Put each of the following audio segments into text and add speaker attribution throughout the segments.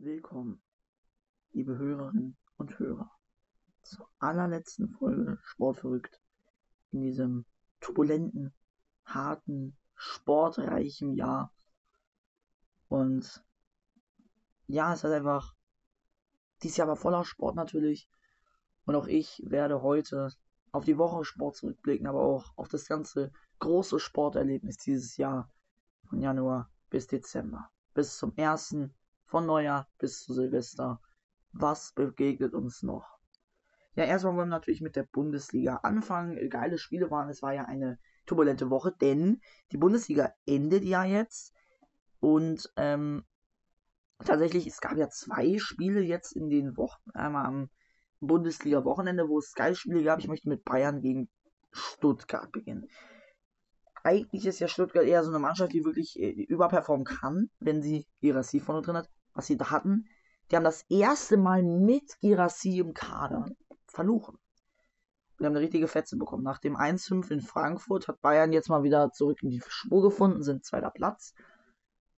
Speaker 1: Willkommen, liebe Hörerinnen und Hörer, zur allerletzten Folge Sportverrückt in diesem turbulenten, harten, sportreichen Jahr. Und ja, es ist einfach, dieses Jahr war voller Sport natürlich. Und auch ich werde heute auf die Woche Sport zurückblicken, aber auch auf das ganze große Sporterlebnis dieses Jahr von Januar bis Dezember. Bis zum ersten von Neujahr bis zu Silvester. Was begegnet uns noch? Ja, erstmal wollen wir natürlich mit der Bundesliga anfangen. Geile Spiele waren. Es war ja eine turbulente Woche, denn die Bundesliga endet ja jetzt. Und ähm, tatsächlich, es gab ja zwei Spiele jetzt in den Wochen. Einmal am Bundesliga-Wochenende, wo es geile Spiele gab. Ich möchte mit Bayern gegen Stuttgart beginnen. Eigentlich ist ja Stuttgart eher so eine Mannschaft, die wirklich äh, überperformen kann, wenn sie Girassi vorne drin hat was sie da hatten, die haben das erste Mal mit Girassi im Kader verloren. Die haben eine richtige Fetze bekommen. Nach dem 1-5 in Frankfurt hat Bayern jetzt mal wieder zurück in die Spur gefunden, sind zweiter Platz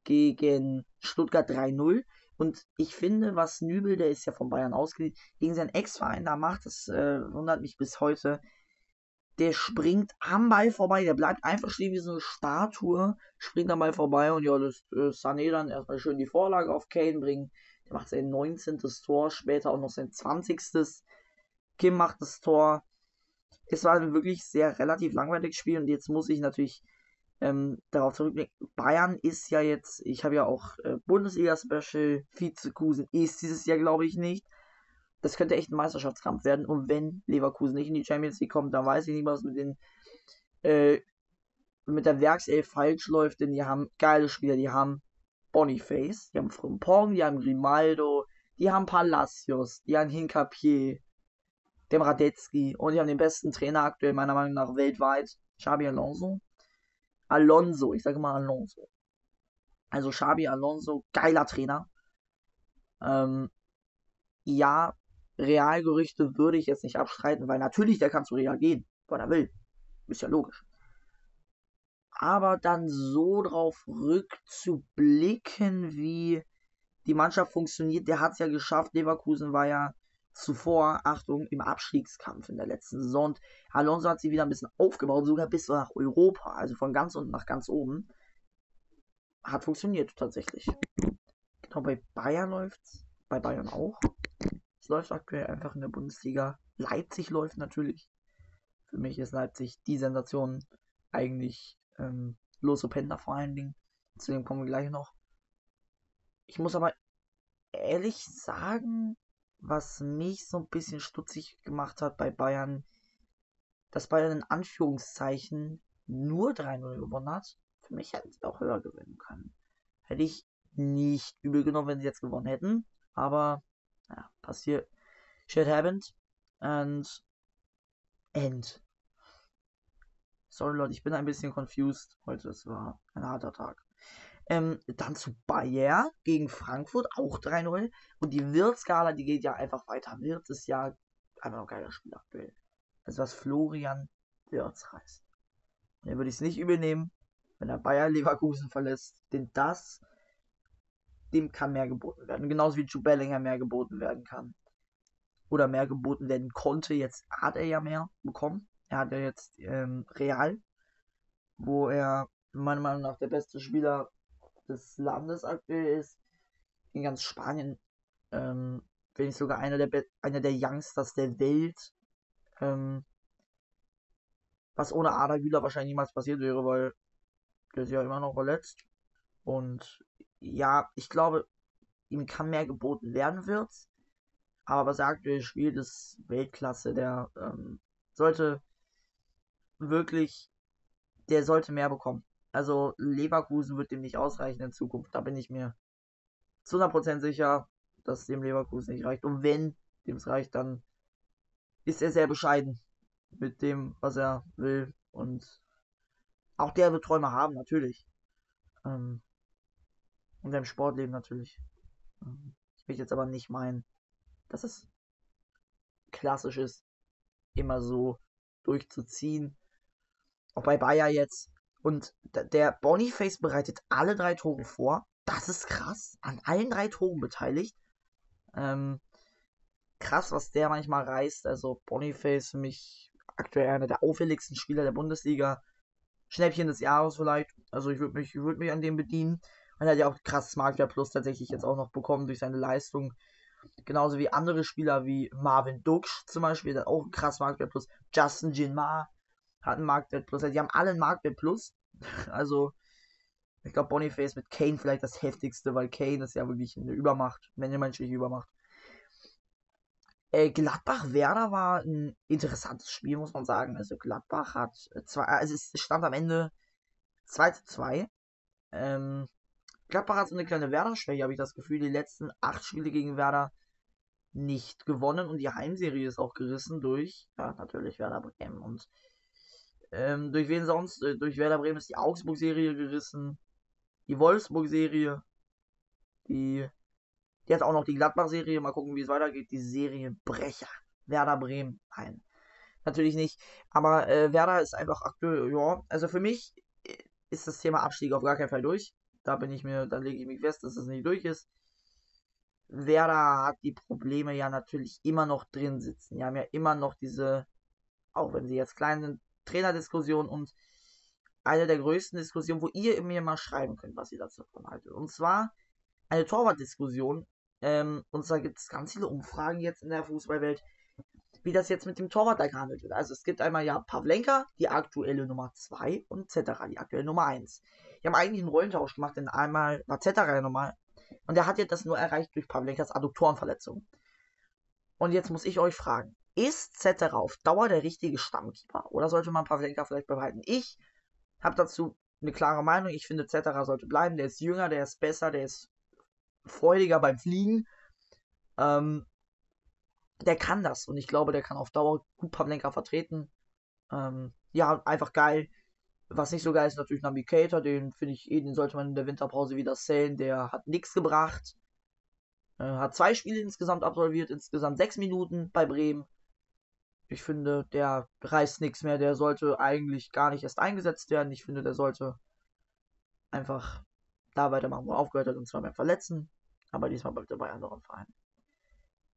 Speaker 1: gegen Stuttgart 3-0. Und ich finde, was Nübel, der ist ja von Bayern ausgeliehen, gegen seinen Ex-Verein da macht, das äh, wundert mich bis heute der springt am Ball vorbei, der bleibt einfach stehen wie so eine Statue, springt am Ball vorbei und ja, das äh, Sané dann erstmal schön die Vorlage auf Kane bringen. Der macht sein 19. Tor, später auch noch sein 20. Kim macht das Tor. Es war ein wirklich sehr relativ langweiliges Spiel und jetzt muss ich natürlich ähm, darauf zurückblicken. Bayern ist ja jetzt, ich habe ja auch äh, Bundesliga-Special, Vizekusen ist dieses Jahr glaube ich nicht das könnte echt ein Meisterschaftskampf werden. Und wenn Leverkusen nicht in die Champions League kommt, dann weiß ich nicht, was mit den äh, mit der Werkself falsch läuft, denn die haben geile Spieler, die haben Boniface, die haben Frimpong, die haben Grimaldo, die haben Palacios, die haben Hinkapier, dem Radetzky und die haben den besten Trainer aktuell meiner Meinung nach weltweit, Xabi Alonso. Alonso, ich sage mal Alonso. Also Xabi Alonso, geiler Trainer. Ähm, ja, Realgerüchte würde ich jetzt nicht abstreiten, weil natürlich der kann zu Real gehen, wann er will. Ist ja logisch. Aber dann so drauf rückzublicken, wie die Mannschaft funktioniert, der hat es ja geschafft. Leverkusen war ja zuvor, Achtung, im Abstiegskampf in der letzten Saison. Alonso hat sie wieder ein bisschen aufgebaut, sogar bis nach Europa, also von ganz unten nach ganz oben. Hat funktioniert tatsächlich. Genau, bei Bayern läuft's. Bei Bayern auch läuft aktuell einfach in der Bundesliga. Leipzig läuft natürlich. Für mich ist Leipzig die Sensation eigentlich ähm, Loso Pender vor allen Dingen. Zu dem kommen wir gleich noch. Ich muss aber ehrlich sagen, was mich so ein bisschen stutzig gemacht hat bei Bayern, dass Bayern in Anführungszeichen nur 3-0 gewonnen hat. Für mich hätten sie auch höher gewinnen können. Hätte ich nicht übel genommen, wenn sie jetzt gewonnen hätten. Aber ja, passiert. Shit happened. And. End. Sorry Leute, ich bin ein bisschen confused heute. Es war ein harter Tag. Ähm, dann zu Bayer gegen Frankfurt, auch 3-0. Und die Wirtskala, die geht ja einfach weiter. Wirtz ist ja einfach ein geiler Spiel aktuell. Also was Florian Wirtz heißt. Den würde ich es nicht übernehmen, wenn er Bayer Leverkusen verlässt. Denn das dem kann mehr geboten werden. Genauso wie Jude Bellingham mehr geboten werden kann. Oder mehr geboten werden konnte. Jetzt hat er ja mehr bekommen. Er hat ja jetzt ähm, Real, wo er meiner Meinung nach der beste Spieler des Landes aktuell ist. In ganz Spanien, ähm, wenn nicht sogar einer der, einer der Youngsters der Welt. Ähm, was ohne Ada Güler wahrscheinlich niemals passiert wäre, weil der ist ja immer noch verletzt. Und ja, ich glaube, ihm kann mehr geboten werden wird. Aber was er spielt, ist Weltklasse. Der ähm, sollte wirklich, der sollte mehr bekommen. Also Leverkusen wird dem nicht ausreichen in Zukunft. Da bin ich mir zu 100% sicher, dass dem Leverkusen nicht reicht. Und wenn dem es reicht, dann ist er sehr bescheiden mit dem, was er will. Und auch der wird Träume haben, natürlich. Ähm, in seinem Sportleben natürlich. Ich will jetzt aber nicht meinen, dass es klassisch ist, immer so durchzuziehen. Auch bei Bayer jetzt. Und der Boniface bereitet alle drei Tore vor. das ist krass. An allen drei Toren beteiligt. Ähm, krass, was der manchmal reißt. Also Boniface für mich aktuell einer der auffälligsten Spieler der Bundesliga. Schnäppchen des Jahres vielleicht. Also ich würde mich, würd mich an dem bedienen. Er hat ja auch krasses Marktwert Plus tatsächlich jetzt auch noch bekommen durch seine Leistung. Genauso wie andere Spieler wie Marvin Duksch zum Beispiel, der hat auch ein krasses Marktwert Plus. Justin Jinmar hat einen Marktwert Plus. Also die haben alle einen Marktwert Plus. Also ich glaube Boniface mit Kane vielleicht das heftigste, weil Kane ist ja wirklich eine Übermacht, eine menschliche Übermacht. Äh, Gladbach-Werder war ein interessantes Spiel, muss man sagen. Also Gladbach hat zwei, also es stand am Ende 2 zu 2. Ähm, Gladbach hat so eine kleine Werder-Schwäche, habe ich das Gefühl. Die letzten acht Spiele gegen Werder nicht gewonnen und die Heimserie ist auch gerissen durch, ja, natürlich Werder Bremen. Und ähm, durch wen sonst? Äh, durch Werder Bremen ist die Augsburg-Serie gerissen, die Wolfsburg-Serie, die, die hat auch noch die Gladbach-Serie. Mal gucken, wie es weitergeht. Die Serienbrecher. Werder Bremen. Nein, natürlich nicht. Aber äh, Werder ist einfach aktuell, ja, also für mich äh, ist das Thema Abstieg auf gar keinen Fall durch. Da bin ich mir, da lege ich mich fest, dass es nicht durch ist. Werder hat die Probleme ja natürlich immer noch drin sitzen. Die haben ja immer noch diese, auch wenn sie jetzt klein sind, Trainerdiskussion und eine der größten Diskussionen, wo ihr mir mal schreiben könnt, was ihr dazu davon haltet. Und zwar eine Torwartdiskussion. Ähm, und zwar gibt es ganz viele Umfragen jetzt in der Fußballwelt, wie das jetzt mit dem Torwart da gehandelt wird. Also es gibt einmal ja Pavlenka, die aktuelle Nummer 2 und Zetterer, die aktuelle Nummer 1. Die haben eigentlich einen Rollentausch gemacht, denn einmal war Zetterer ja nochmal. Und der hat jetzt das nur erreicht durch Pavlenkas Adduktorenverletzung. Und jetzt muss ich euch fragen, ist Zetterer auf Dauer der richtige Stammkeeper? Oder sollte man Pavlenka vielleicht behalten? Ich habe dazu eine klare Meinung. Ich finde, Zetterer sollte bleiben. Der ist jünger, der ist besser, der ist freudiger beim Fliegen. Ähm, der kann das und ich glaube, der kann auf Dauer gut Pavlenka vertreten. Ähm, ja, einfach geil. Was nicht so geil ist, natürlich Navigator, den finde ich eh, den sollte man in der Winterpause wieder zählen. Der hat nichts gebracht. Äh, hat zwei Spiele insgesamt absolviert, insgesamt sechs Minuten bei Bremen. Ich finde, der reißt nichts mehr. Der sollte eigentlich gar nicht erst eingesetzt werden. Ich finde, der sollte einfach da weitermachen, wo er aufgehört hat, und zwar beim Verletzen. Aber diesmal bleibt er bei anderen Vereinen.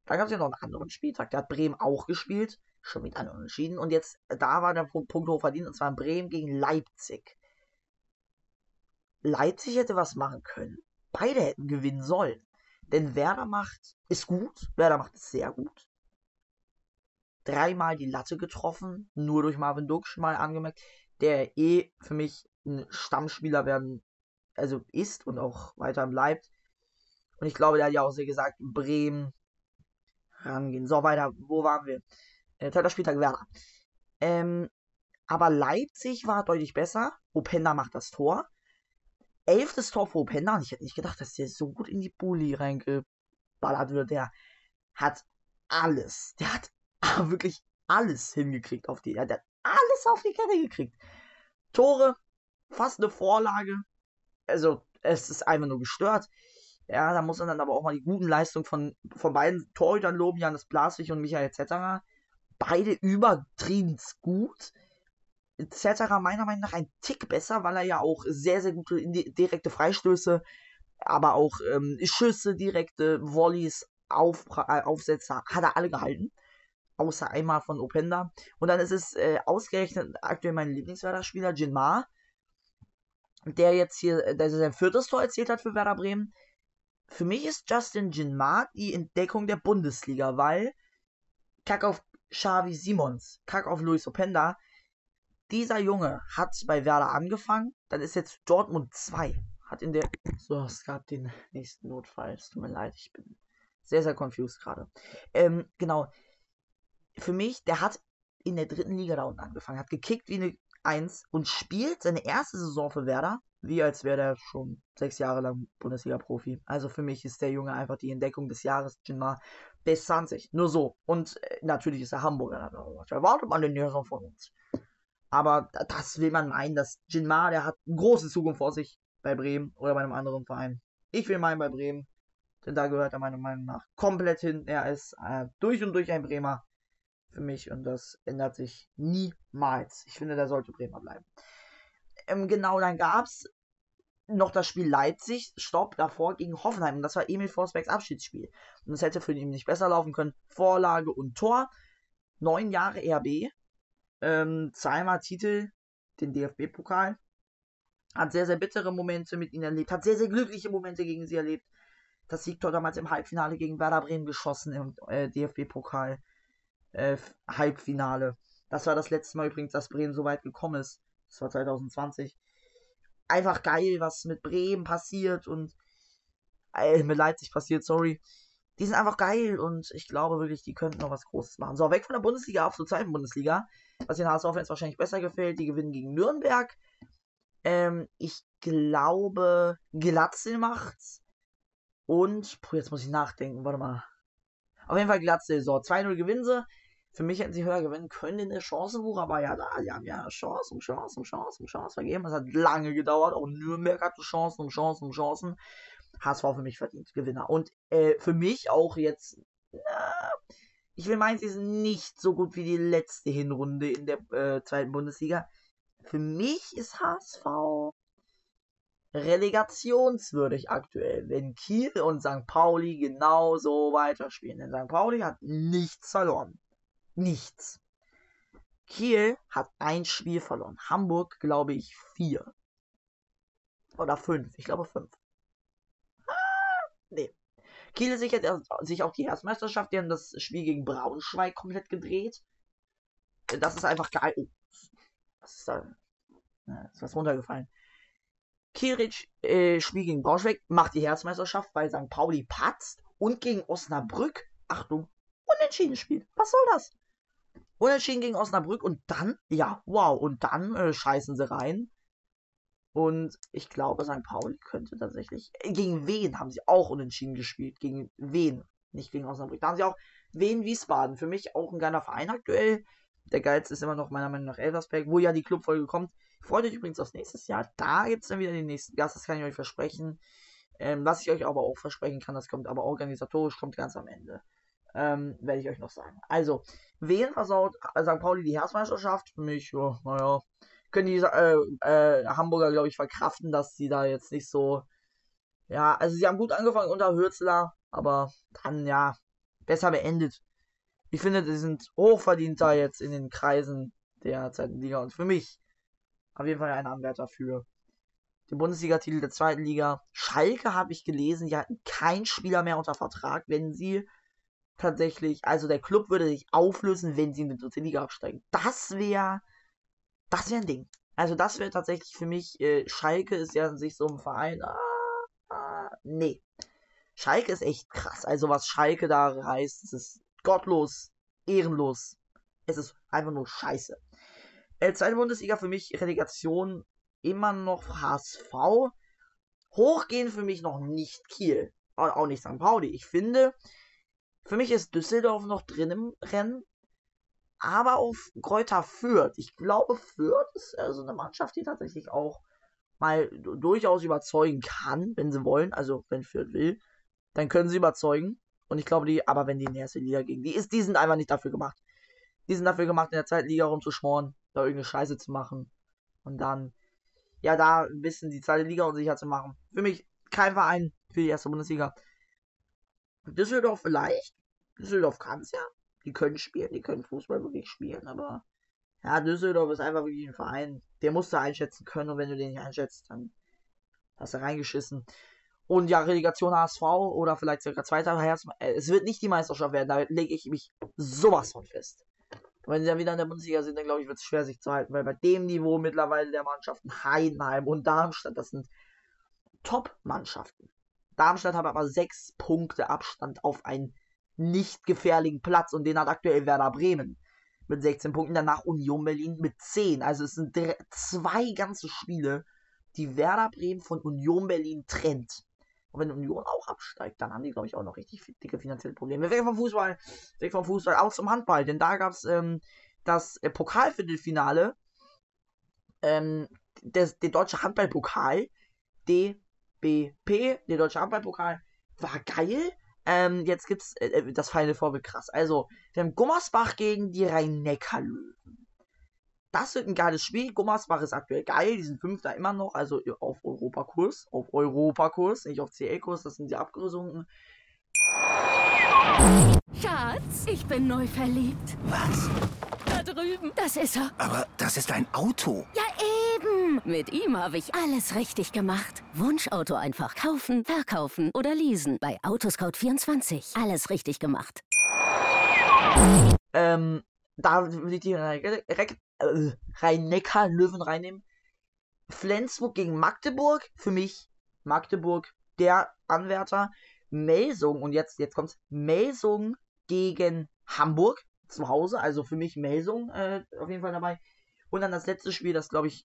Speaker 1: Dann gab es ja noch einen anderen Spieltag. Da hat Bremen auch gespielt. Schon mit einem Unentschieden. Und jetzt, da war der Punkt, Punkt hoch verdient. Und zwar Bremen gegen Leipzig. Leipzig hätte was machen können. Beide hätten gewinnen sollen. Denn Werder macht, ist gut. Werder macht es sehr gut. Dreimal die Latte getroffen. Nur durch Marvin Duksch mal angemerkt. Der eh für mich ein Stammspieler werden, also ist und auch weiter bleibt. Und ich glaube, der hat ja auch sehr gesagt, Bremen rangehen. So, weiter. Wo waren wir? Äh, zweiter Spieltag Werder. Ähm, aber Leipzig war deutlich besser. Openda macht das Tor. Elftes Tor für Openda. Und ich hätte nicht gedacht, dass der so gut in die Bulli reingeballert wird. Der hat alles. Der hat wirklich alles hingekriegt auf die. Der hat alles auf die Kette gekriegt. Tore, fast eine Vorlage. Also, es ist einfach nur gestört. Ja, da muss man dann aber auch mal die guten Leistungen von, von beiden Torhütern loben, Janis Blaswig und Michael Zetterer. Beide übertrieben gut. Zetterer meiner Meinung nach ein Tick besser, weil er ja auch sehr, sehr gute direkte Freistöße, aber auch ähm, Schüsse, direkte Volleys, Auf, äh, Aufsätze hat er alle gehalten. Außer einmal von Openda. Und dann ist es äh, ausgerechnet aktuell mein Lieblingswerder-Spieler, Jin Ma, der jetzt hier, äh, der sein viertes Tor erzielt hat für Werder Bremen für mich ist Justin Jinmar die Entdeckung der Bundesliga, weil Kack auf Xavi Simons, Kack auf Luis Openda, dieser Junge hat bei Werder angefangen, dann ist jetzt Dortmund 2, hat in der, so, es gab den nächsten Notfall, es tut mir leid, ich bin sehr, sehr confused gerade. Ähm, genau, für mich, der hat in der dritten Liga da unten angefangen, hat gekickt wie eine 1 und spielt seine erste Saison für Werder wie als wäre der schon sechs Jahre lang Bundesliga-Profi. Also für mich ist der Junge einfach die Entdeckung des Jahres, Jinmar. Bis 20. Nur so. Und äh, natürlich ist er Hamburger. Was erwartet man hier so von uns? Aber das will man meinen, dass Jinmar, der hat eine große Zukunft vor sich bei Bremen oder bei einem anderen Verein. Ich will meinen bei Bremen, denn da gehört er meiner Meinung nach komplett hin. Er ist äh, durch und durch ein Bremer für mich und das ändert sich niemals. Ich finde, der sollte Bremer bleiben. Ähm, genau, dann gab es noch das Spiel Leipzig, Stopp, davor gegen Hoffenheim. Und das war Emil Forsbergs Abschiedsspiel. Und es hätte für ihn nicht besser laufen können. Vorlage und Tor. Neun Jahre RB. Ähm, zweimal Titel, den DFB-Pokal. Hat sehr, sehr bittere Momente mit ihnen erlebt. Hat sehr, sehr glückliche Momente gegen sie erlebt. Das Siegtor damals im Halbfinale gegen Werder Bremen geschossen im äh, DFB-Pokal. Äh, Halbfinale. Das war das letzte Mal übrigens, dass Bremen so weit gekommen ist. Das war 2020 einfach geil, was mit Bremen passiert und äh, mit Leipzig passiert, sorry. Die sind einfach geil und ich glaube wirklich, die könnten noch was Großes machen. So, weg von der Bundesliga auf zur zweiten Bundesliga. Was den HSV-Fans wahrscheinlich besser gefällt. Die gewinnen gegen Nürnberg. Ähm, ich glaube, Glatzel macht's. Und, puh, jetzt muss ich nachdenken, warte mal. Auf jeden Fall Glatzel. So, 2-0 gewinnen sie. Für mich hätten sie höher gewinnen können in der Chancenbuch, aber ja, da, die haben ja Chancen, Chancen, Chancen, Chancen vergeben. Es hat lange gedauert. Auch Nürnberg hatte Chancen und Chancen und Chancen. HSV für mich verdient Gewinner. Und äh, für mich auch jetzt, na, ich will meinen, sie sind nicht so gut wie die letzte Hinrunde in der äh, zweiten Bundesliga. Für mich ist HSV relegationswürdig aktuell, wenn Kiel und St. Pauli genauso weiterspielen. Denn St. Pauli hat nichts verloren nichts. Kiel hat ein Spiel verloren. Hamburg, glaube ich, vier. Oder fünf. Ich glaube fünf. Ah, nee. Kiel sichert sich auch die Erstmeisterschaft. Die haben das Spiel gegen Braunschweig komplett gedreht. Das ist einfach geil. Oh, was ist da? ist was runtergefallen. Kielrich äh, Spiel gegen Braunschweig macht die Herzmeisterschaft, weil St. Pauli patzt und gegen Osnabrück, Achtung, unentschieden spielt. Was soll das? Unentschieden gegen Osnabrück und dann, ja, wow, und dann äh, scheißen sie rein. Und ich glaube, St. Pauli könnte tatsächlich. Äh, gegen wen haben sie auch unentschieden gespielt? Gegen wen? Nicht gegen Osnabrück. Da haben sie auch Wen Wiesbaden. Für mich auch ein geiler Verein aktuell. Der geilste ist immer noch meiner Meinung nach Elversberg, wo ja die Clubfolge kommt. Freut euch übrigens aufs nächste Jahr. Da gibt es dann wieder den nächsten Gast, das kann ich euch versprechen. Ähm, was ich euch aber auch versprechen kann, das kommt aber organisatorisch, kommt ganz am Ende. Ähm, Werde ich euch noch sagen. Also, wen versaut St. Pauli die Herzmeisterschaft? Für mich, oh, naja. Können die äh, äh, Hamburger, glaube ich, verkraften, dass sie da jetzt nicht so. Ja, also sie haben gut angefangen unter Hürzler, aber dann, ja, besser beendet. Ich finde, die sind hochverdienter jetzt in den Kreisen der zweiten Liga und für mich auf jeden Fall ein Anwärter für den Bundesliga-Titel der zweiten Liga. Schalke habe ich gelesen, die hatten keinen Spieler mehr unter Vertrag, wenn sie tatsächlich, also der Club würde sich auflösen, wenn sie in die dritte Liga absteigen. Das wäre, das wäre ein Ding. Also das wäre tatsächlich für mich, äh, Schalke ist ja sich so ein Verein, ah, ah, nee. Schalke ist echt krass. Also was Schalke da reißt, es ist gottlos, ehrenlos. Es ist einfach nur scheiße. Äh, zweite Bundesliga für mich, Relegation immer noch HSV. Hochgehen für mich noch nicht Kiel. Auch nicht St. Pauli. Ich finde, für mich ist Düsseldorf noch drin im Rennen. Aber auf Kräuter Fürth. Ich glaube, Fürth ist also eine Mannschaft, die tatsächlich auch mal durchaus überzeugen kann, wenn sie wollen. Also, wenn Fürth will, dann können sie überzeugen. Und ich glaube, die, aber wenn die in die erste Liga gehen, die, ist, die sind einfach nicht dafür gemacht. Die sind dafür gemacht, in der zweiten Liga rumzuschmoren, da irgendeine Scheiße zu machen. Und dann, ja, da ein bisschen die zweite Liga unsicher zu machen. Für mich kein Verein für die erste Bundesliga. Düsseldorf vielleicht. Düsseldorf kann es ja. Die können spielen, die können Fußball wirklich spielen, aber ja, Düsseldorf ist einfach wirklich ein Verein, der musst du einschätzen können und wenn du den nicht einschätzt, dann hast du reingeschissen. Und ja, Relegation HSV oder vielleicht sogar zweiter Herz. Äh, es wird nicht die Meisterschaft werden, da lege ich mich sowas von fest. wenn sie dann wieder in der Bundesliga sind, dann glaube ich, wird es schwer sich zu halten, weil bei dem Niveau mittlerweile der Mannschaften Heidenheim und Darmstadt, das sind Top-Mannschaften. Darmstadt hat aber sechs Punkte Abstand auf einen nicht gefährlichen Platz und den hat aktuell Werder Bremen mit 16 Punkten, danach Union Berlin mit 10. Also es sind zwei ganze Spiele, die Werder Bremen von Union Berlin trennt. Und wenn Union auch absteigt, dann haben die, glaube ich, auch noch richtig dicke finanzielle Probleme. Weg vom Fußball, weg vom Fußball, auch zum Handball, denn da gab es ähm, das äh, Pokalviertelfinale, ähm, des, der deutsche Handballpokal, D BP, der Deutsche Handballpokal, war geil. Ähm, jetzt gibt's äh, äh, das Final Four wird krass. Also, wir haben Gummersbach gegen die Rhein-Neckar-Löwen. das wird ein geiles Spiel. Gummersbach ist aktuell geil, die sind Fünfter immer noch, also auf Europakurs, auf Europakurs, nicht auf CL-Kurs, das sind sie abgesunken.
Speaker 2: Schatz, ich bin neu verliebt.
Speaker 3: Was?
Speaker 2: Drüben. Das ist er.
Speaker 3: Aber das ist ein Auto.
Speaker 2: Ja, eben. Mit ihm habe ich alles richtig gemacht. Wunschauto einfach kaufen, verkaufen oder leasen. Bei Autoscout24. Alles richtig gemacht.
Speaker 1: Ähm, da würde ich die äh, Rhein-Neckar-Löwen reinnehmen. Flensburg gegen Magdeburg. Für mich Magdeburg der Anwärter. Melsung, und jetzt, jetzt kommt's, Melsung gegen Hamburg zu Hause. Also für mich Melsung äh, auf jeden Fall dabei. Und dann das letzte Spiel, das glaube ich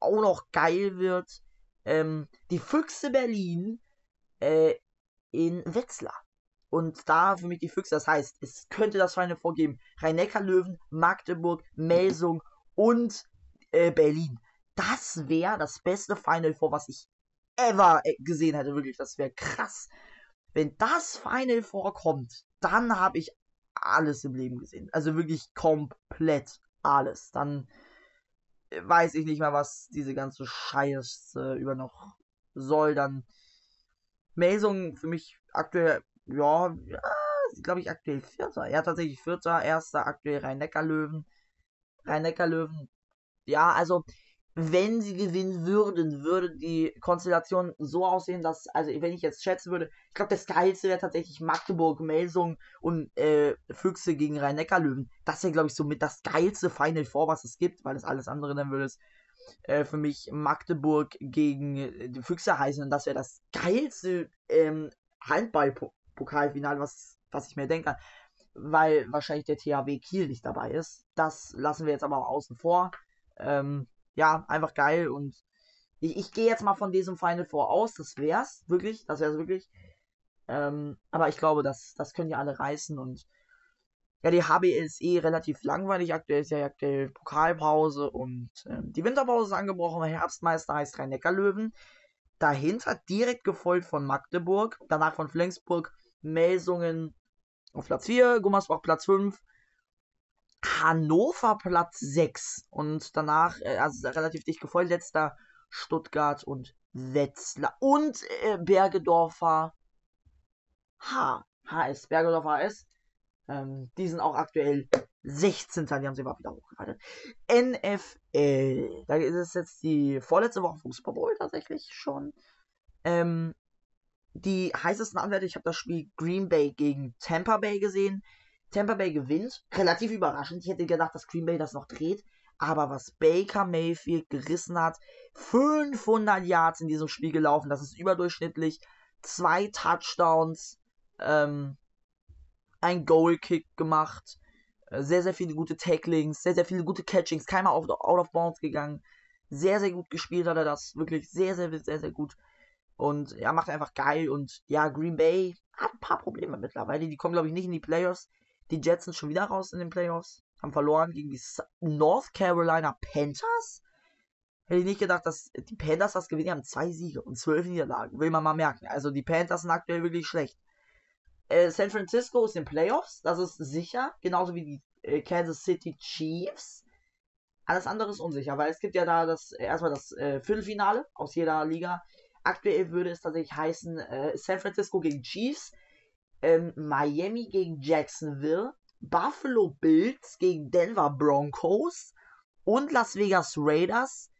Speaker 1: auch noch geil wird. Ähm, die Füchse Berlin äh, in Wetzlar. Und da für mich die Füchse, das heißt, es könnte das Final vorgeben. Rhein-Neckar-Löwen, Magdeburg, Melsung und äh, Berlin. Das wäre das beste Final Four, was ich ever äh, gesehen hätte. Wirklich, das wäre krass. Wenn das Final vorkommt, dann habe ich alles im Leben gesehen. Also wirklich komplett alles. Dann äh, weiß ich nicht mehr, was diese ganze Scheiße über noch soll. Dann Melsung für mich aktuell, ja, ja glaube ich aktuell Vierter. Ja, tatsächlich Vierter, Erster aktuell Rhein-Neckar-Löwen. Rhein-Neckar-Löwen. Ja, also wenn sie gewinnen würden, würde die Konstellation so aussehen, dass, also wenn ich jetzt schätzen würde, ich glaube, das Geilste wäre tatsächlich Magdeburg, Melsung und äh, Füchse gegen Rhein-Neckar-Löwen. Das wäre, glaube ich, so mit das geilste Final Four, was es gibt, weil das alles andere dann würde es äh, für mich Magdeburg gegen äh, die Füchse heißen und das wäre das geilste ähm, Handball-Pokalfinale, was, was ich mir denke, weil wahrscheinlich der THW Kiel nicht dabei ist. Das lassen wir jetzt aber außen vor. Ähm, ja, einfach geil und ich, ich gehe jetzt mal von diesem Final Four aus, das wär's, wirklich, das wär's wirklich. Ähm, aber ich glaube, das, das können die alle reißen und ja, die HBL ist eh relativ langweilig. Aktuell ist ja aktuell Pokalpause und ähm, die Winterpause ist angebrochen. Herbstmeister heißt Rhein-Neckar-Löwen. Dahinter direkt gefolgt von Magdeburg, danach von Flensburg, Melsungen auf Platz 4, Gummersbach Platz 5, Hannover Platz 6 und danach, äh, also relativ dicht gefolgt, letzter Stuttgart und Wetzlar und äh, Bergedorfer H. HS, Bergedorfer HS. Ähm, die sind auch aktuell 16. Die haben sie mal wieder hochgehalten. NFL. Da ist es jetzt die vorletzte Woche vom Super Bowl tatsächlich schon. Ähm, die heißesten Anwärter, ich habe das Spiel Green Bay gegen Tampa Bay gesehen. Tampa Bay gewinnt. Relativ überraschend. Ich hätte gedacht, dass Green Bay das noch dreht. Aber was Baker Mayfield gerissen hat, 500 Yards in diesem Spiel gelaufen, das ist überdurchschnittlich. Zwei Touchdowns, ähm, ein Goal-Kick gemacht, äh, sehr, sehr viele gute Tacklings, sehr, sehr viele gute Catchings, keiner out of bounds gegangen. Sehr, sehr gut gespielt hat er das, wirklich sehr, sehr, sehr, sehr gut. Und ja, macht einfach geil. Und ja, Green Bay hat ein paar Probleme mittlerweile. Die kommen, glaube ich, nicht in die Playoffs. Die Jets sind schon wieder raus in den Playoffs. Haben verloren gegen die North Carolina Panthers. Hätte ich nicht gedacht, dass die Panthers das gewinnen. Die haben zwei Siege und zwölf Niederlagen. Will man mal merken. Also die Panthers sind aktuell wirklich schlecht. Äh, San Francisco ist in den Playoffs. Das ist sicher. Genauso wie die äh, Kansas City Chiefs. Alles andere ist unsicher, weil es gibt ja da das erstmal das äh, Viertelfinale aus jeder Liga. Aktuell würde es tatsächlich heißen äh, San Francisco gegen Chiefs, ähm, Miami gegen Jacksonville, Buffalo Bills gegen Denver Broncos und Las Vegas Raiders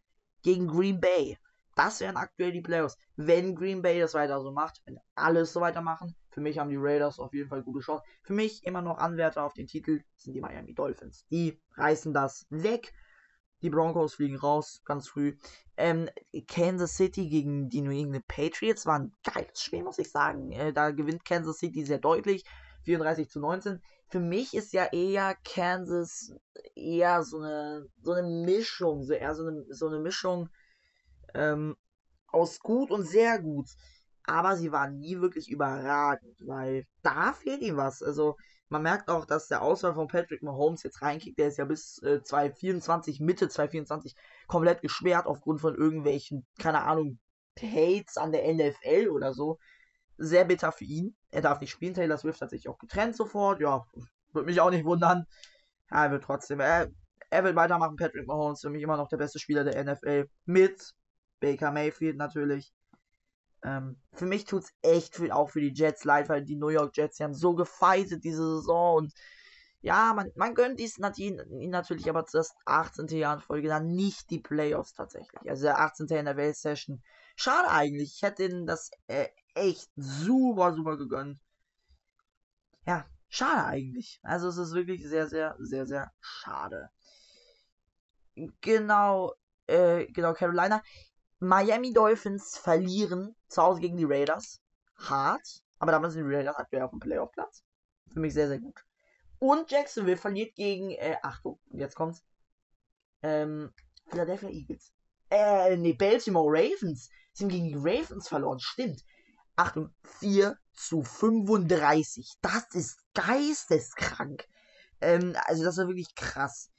Speaker 1: gegen Green Bay. Das wären aktuell die Playoffs. Wenn Green Bay das weiter so macht, wenn alles so weitermachen, für mich haben die Raiders auf jeden Fall gute Chance. Für mich immer noch Anwärter auf den Titel sind die Miami Dolphins. Die reißen das weg. Die Broncos fliegen raus, ganz früh. Ähm, Kansas City gegen die New England Patriots war ein geiles Spiel, muss ich sagen. Äh, da gewinnt Kansas City sehr deutlich. 34 zu 19. Für mich ist ja eher Kansas eher so eine, so eine Mischung, so eher so eine, so eine Mischung ähm, aus gut und sehr gut. Aber sie waren nie wirklich überragend, weil da fehlt ihm was. Also, man merkt auch, dass der Auswahl von Patrick Mahomes jetzt reinkickt. Der ist ja bis äh, 2024, Mitte 2024 komplett gesperrt aufgrund von irgendwelchen, keine Ahnung, Hates an der NFL oder so. Sehr bitter für ihn. Er darf nicht spielen. Taylor Swift hat sich auch getrennt sofort. Ja, würde mich auch nicht wundern. Ja, er wird trotzdem. Er, er will weitermachen. Patrick Mahomes für mich immer noch der beste Spieler der NFL. Mit Baker Mayfield natürlich. Ähm, für mich tut es echt viel auch für die Jets leid, weil die New York Jets, die haben so gefeitet diese Saison und ja, man, man gönnt dies natürlich aber das 18. Jahr in Folge dann nicht die Playoffs tatsächlich. Also der 18. in der Welt-Session. Schade eigentlich. Ich hätte ihnen das äh, echt super, super gegönnt. Ja, schade eigentlich. Also es ist wirklich sehr, sehr, sehr, sehr schade. Genau, äh, genau, Carolina. Miami Dolphins verlieren zu Hause gegen die Raiders. Hart. Aber damals sind die Raiders aktuell auf dem Playoff-Platz. Für mich sehr, sehr gut. Und Jacksonville verliert gegen, äh, Achtung, jetzt kommt's. Ähm, Philadelphia Eagles. Äh, nee, Baltimore Ravens. Sie haben gegen die Ravens verloren, stimmt. Achtung, 4 zu 35. Das ist geisteskrank. Ähm, also das war wirklich krass.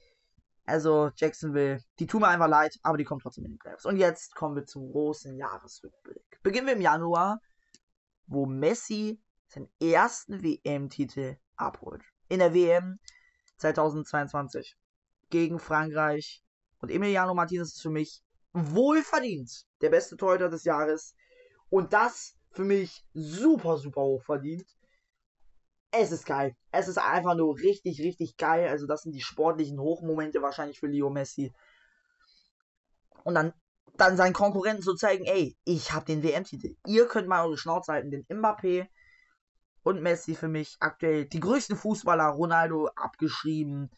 Speaker 1: Also Jacksonville, die tun mir einfach leid, aber die kommen trotzdem in die Playoffs. Und jetzt kommen wir zum großen Jahresrückblick. Beginnen wir im Januar, wo Messi seinen ersten WM-Titel abholt in der WM 2022 gegen Frankreich. Und Emiliano Martinez ist für mich wohlverdient der beste Torhüter des Jahres. Und das für mich super, super hoch verdient. Es ist geil. Es ist einfach nur richtig, richtig geil. Also das sind die sportlichen Hochmomente wahrscheinlich für Leo Messi. Und dann, dann seinen Konkurrenten zu zeigen, ey, ich habe den WM-Titel. Ihr könnt mal eure Schnauze halten. Den Mbappé und Messi für mich aktuell die größten Fußballer. Ronaldo abgeschrieben.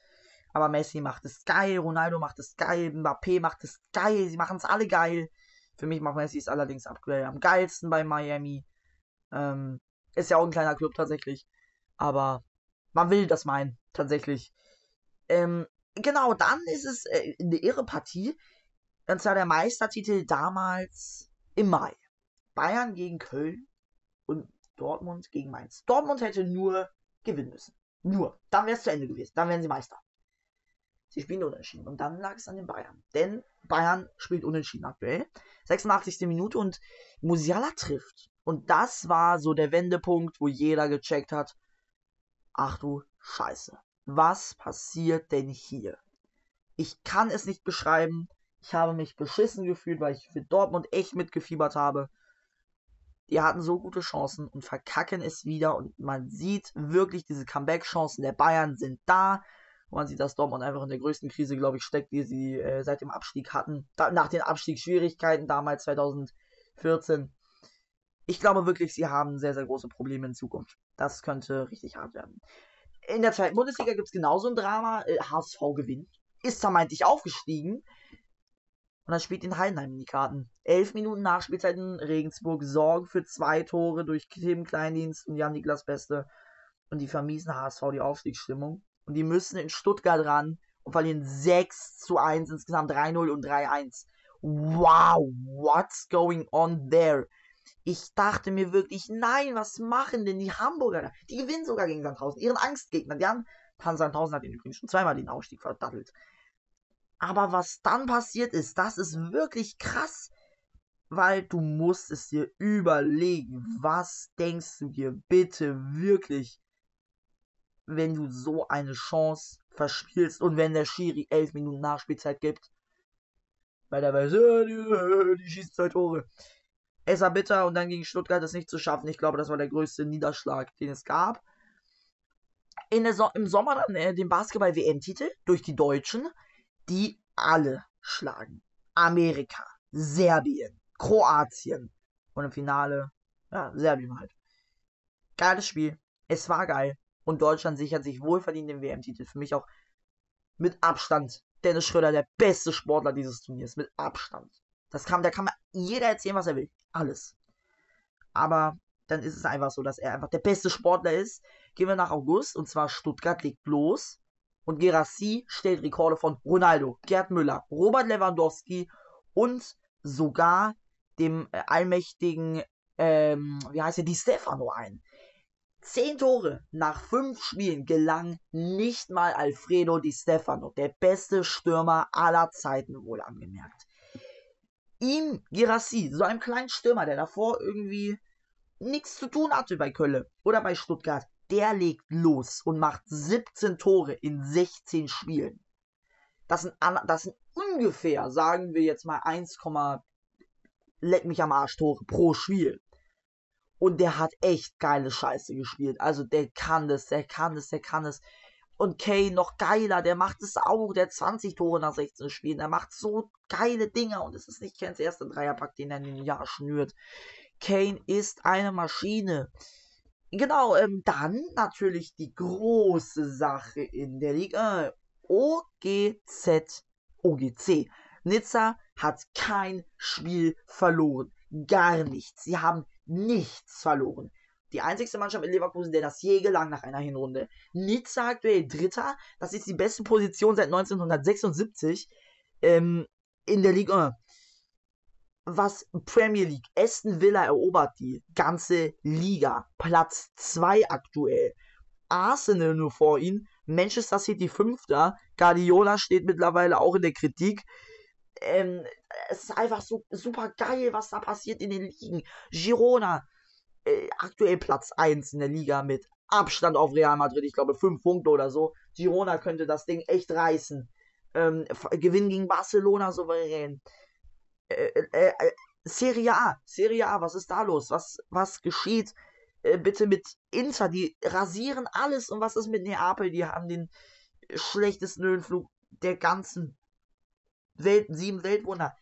Speaker 1: Aber Messi macht es geil, Ronaldo macht es geil, Mbappé macht es geil, sie machen es alle geil. Für mich macht Messi es allerdings aktuell am geilsten bei Miami. Ähm, ist ja auch ein kleiner Club tatsächlich. Aber man will das meinen, tatsächlich. Ähm, genau, dann ist es äh, eine irre Partie. Und zwar der Meistertitel damals im Mai. Bayern gegen Köln und Dortmund gegen Mainz. Dortmund hätte nur gewinnen müssen. Nur. Dann wäre es zu Ende gewesen. Dann wären sie Meister. Sie spielen unentschieden. Und dann lag es an den Bayern. Denn Bayern spielt unentschieden aktuell. 86. Minute und Musiala trifft. Und das war so der Wendepunkt, wo jeder gecheckt hat. Ach du Scheiße. Was passiert denn hier? Ich kann es nicht beschreiben. Ich habe mich beschissen gefühlt, weil ich für Dortmund echt mitgefiebert habe die hatten so gute Chancen und verkacken es wieder. Und man sieht wirklich, diese Comeback-Chancen der Bayern sind da. Und man sieht, dass Dortmund einfach in der größten Krise, glaube ich, steckt, die sie äh, seit dem Abstieg hatten. Da, nach den Abstiegsschwierigkeiten damals 2014. Ich glaube wirklich, sie haben sehr, sehr große Probleme in Zukunft. Das könnte richtig hart werden. In der zweiten Bundesliga gibt es genauso ein Drama. Äh, HSV gewinnt. Ist vermeintlich aufgestiegen. Und dann spielt in Heidenheim in die Karten. Elf Minuten Nachspielzeit in Regensburg sorgen für zwei Tore durch Tim Kleindienst und Jan Niklas Beste. Und die vermiesen HSV die Aufstiegsstimmung. Und die müssen in Stuttgart ran und verlieren 6 zu 1, insgesamt 3-0 und 3-1. Wow, what's going on there? Ich dachte mir wirklich, nein, was machen denn die Hamburger da? Die gewinnen sogar gegen Sandhausen, ihren Angstgegner. Die haben, Hans Sandhausen hat den übrigens schon zweimal den Aufstieg verdattelt. Aber was dann passiert ist, das ist wirklich krass. Weil du musst es dir überlegen. Was denkst du dir bitte wirklich, wenn du so eine Chance verspielst und wenn der Schiri elf Minuten Nachspielzeit gibt? Weil der weiß, äh, die, äh, die schießt zwei Tore. Es war bitter und dann gegen Stuttgart das nicht zu schaffen. Ich glaube, das war der größte Niederschlag, den es gab. In der so Im Sommer dann äh, den Basketball-WM-Titel durch die Deutschen die alle schlagen. Amerika, Serbien, Kroatien und im Finale, ja, Serbien halt. Geiles Spiel. Es war geil. Und Deutschland sichert sich wohlverdient den WM-Titel. Für mich auch mit Abstand Dennis Schröder der beste Sportler dieses Turniers. Mit Abstand. Das kann, da kann jeder erzählen, was er will. Alles. Aber dann ist es einfach so, dass er einfach der beste Sportler ist. Gehen wir nach August und zwar Stuttgart legt los und Gerassi stellt Rekorde von Ronaldo, Gerd Müller, Robert Lewandowski und sogar dem äh, allmächtigen, ähm, wie heißt er, Di Stefano ein. Zehn Tore nach fünf Spielen gelang nicht mal Alfredo Di Stefano, der beste Stürmer aller Zeiten wohl angemerkt. Ihm, Girassi, so einem kleinen Stürmer, der davor irgendwie nichts zu tun hatte bei Köln oder bei Stuttgart, der legt los und macht 17 Tore in 16 Spielen. Das sind, das sind ungefähr, sagen wir jetzt mal 1, leck mich am Arsch Tore pro Spiel. Und der hat echt geile Scheiße gespielt. Also der kann das, der kann das, der kann das. Und Kane noch geiler, der macht es auch, der 20 Tore nach 16 Spielen. Der macht so geile Dinger und es ist nicht Kanes erster Dreierpack, den er in den Jahr schnürt. Kane ist eine Maschine. Genau, ähm, dann natürlich die große Sache in der Liga. OGZ, OGC. Nizza hat kein Spiel verloren. Gar nichts. Sie haben nichts verloren. Die einzigste Mannschaft in Leverkusen, der das je gelang nach einer Hinrunde. Nizza aktuell Dritter. Das ist die beste Position seit 1976 ähm, in der Liga. Was Premier League. Aston Villa erobert die ganze Liga. Platz 2 aktuell. Arsenal nur vor ihnen. Manchester City Fünfter. Guardiola steht mittlerweile auch in der Kritik. Ähm, es ist einfach so super geil, was da passiert in den Ligen. Girona, äh, aktuell Platz 1 in der Liga mit Abstand auf Real Madrid, ich glaube 5 Punkte oder so. Girona könnte das Ding echt reißen. Ähm, Gewinn gegen Barcelona souverän. Äh, äh, äh, Serie A, Serie A, was ist da los? Was, was geschieht? Äh, bitte mit Inter, die rasieren alles. Und was ist mit Neapel? Die haben den schlechtesten Höhenflug der ganzen Welt, sieben Weltwunder.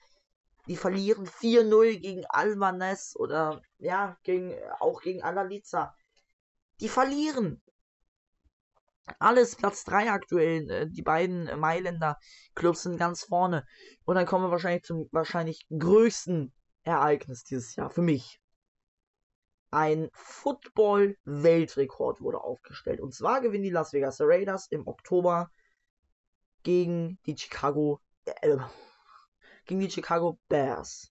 Speaker 1: Die verlieren 4-0 gegen Almanes oder ja, gegen, auch gegen Analiza. Die verlieren. Alles Platz 3 aktuell. Äh, die beiden Mailänder Clubs sind ganz vorne. Und dann kommen wir wahrscheinlich zum wahrscheinlich größten Ereignis dieses Jahr für mich. Ein Football-Weltrekord wurde aufgestellt. Und zwar gewinnen die Las Vegas Raiders im Oktober gegen die Chicago äh, gegen die Chicago Bears.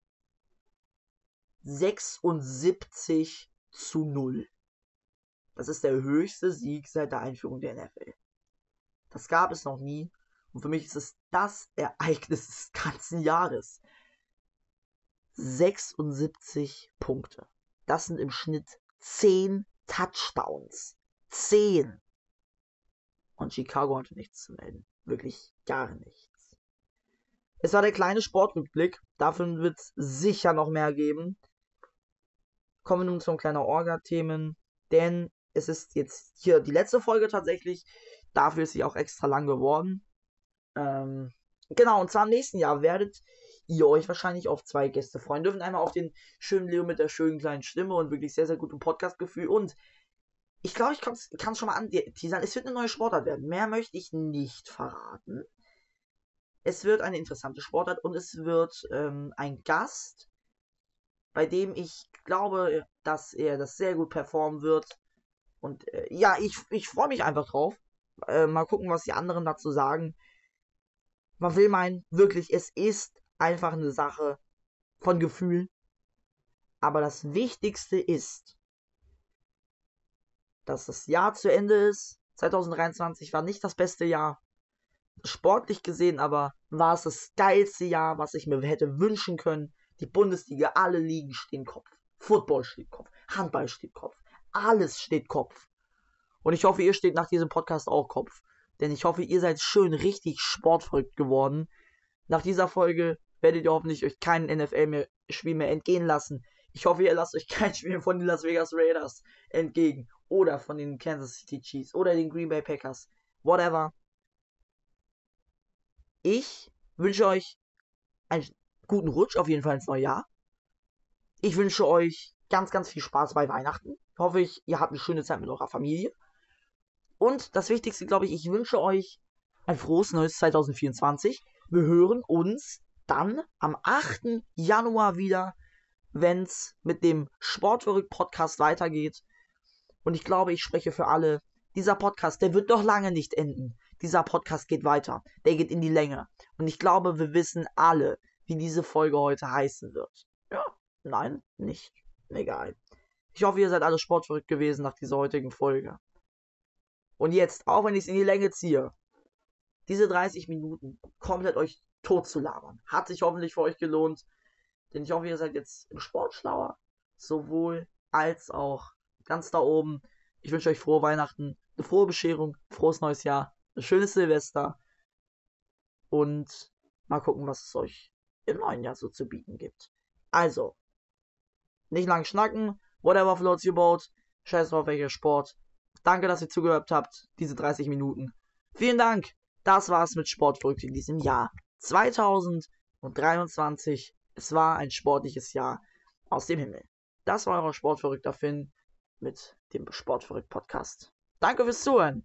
Speaker 1: 76 zu 0. Das ist der höchste Sieg seit der Einführung der NFL. Das gab es noch nie. Und für mich ist es das Ereignis des ganzen Jahres. 76 Punkte. Das sind im Schnitt 10 Touchdowns. 10. Und Chicago hatte nichts zu melden. Wirklich gar nichts. Es war der kleine Sportrückblick. Davon wird es sicher noch mehr geben. Kommen wir nun zum kleinen Orga-Themen. Denn es ist jetzt hier die letzte Folge tatsächlich. Dafür ist sie auch extra lang geworden. Ähm, genau, und zwar im nächsten Jahr werdet ihr euch wahrscheinlich auf zwei Gäste freuen dürfen. Einmal auf den schönen Leo mit der schönen kleinen Stimme und wirklich sehr, sehr gutem Podcast-Gefühl. Und ich glaube, ich kann es schon mal anteasern. Es wird eine neue Sportart werden. Mehr möchte ich nicht verraten. Es wird eine interessante Sportart und es wird ähm, ein Gast, bei dem ich glaube, dass er das sehr gut performen wird. Und äh, ja, ich, ich freue mich einfach drauf. Äh, mal gucken, was die anderen dazu sagen. Man will meinen, wirklich, es ist einfach eine Sache von Gefühl. Aber das Wichtigste ist, dass das Jahr zu Ende ist. 2023 war nicht das beste Jahr sportlich gesehen aber war es das geilste Jahr, was ich mir hätte wünschen können. Die Bundesliga, alle Ligen stehen Kopf. Football steht Kopf. Handball steht Kopf. Alles steht Kopf. Und ich hoffe, ihr steht nach diesem Podcast auch Kopf. Denn ich hoffe, ihr seid schön richtig sportverrückt geworden. Nach dieser Folge werdet ihr hoffentlich euch kein NFL-Spiel mehr entgehen lassen. Ich hoffe, ihr lasst euch kein Spiel von den Las Vegas Raiders entgegen. Oder von den Kansas City Chiefs. Oder den Green Bay Packers. Whatever. Ich wünsche euch einen guten Rutsch, auf jeden Fall ins neue Jahr. Ich wünsche euch ganz, ganz viel Spaß bei Weihnachten. Hoffe ich, ihr habt eine schöne Zeit mit eurer Familie. Und das Wichtigste, glaube ich, ich wünsche euch ein frohes neues 2024. Wir hören uns dann am 8. Januar wieder, wenn es mit dem Sportverrückt Podcast weitergeht. Und ich glaube, ich spreche für alle. Dieser Podcast, der wird noch lange nicht enden dieser Podcast geht weiter. Der geht in die Länge. Und ich glaube, wir wissen alle, wie diese Folge heute heißen wird. Ja, nein, nicht. Egal. Ich hoffe, ihr seid alle sportverrückt gewesen nach dieser heutigen Folge. Und jetzt, auch wenn ich es in die Länge ziehe, diese 30 Minuten komplett euch tot zu labern, hat sich hoffentlich für euch gelohnt. Denn ich hoffe, ihr seid jetzt im Sport schlauer. Sowohl als auch ganz da oben. Ich wünsche euch frohe Weihnachten, eine frohe Bescherung, frohes neues Jahr ein schönes Silvester und mal gucken, was es euch im neuen Jahr so zu bieten gibt. Also, nicht lang schnacken, whatever floats your boat, scheiß drauf welcher Sport. Danke, dass ihr zugehört habt, diese 30 Minuten. Vielen Dank, das war's mit Sportverrückt in diesem Jahr 2023. Es war ein sportliches Jahr aus dem Himmel. Das war euer Sportverrückter Finn mit dem Sportverrückt Podcast. Danke fürs Zuhören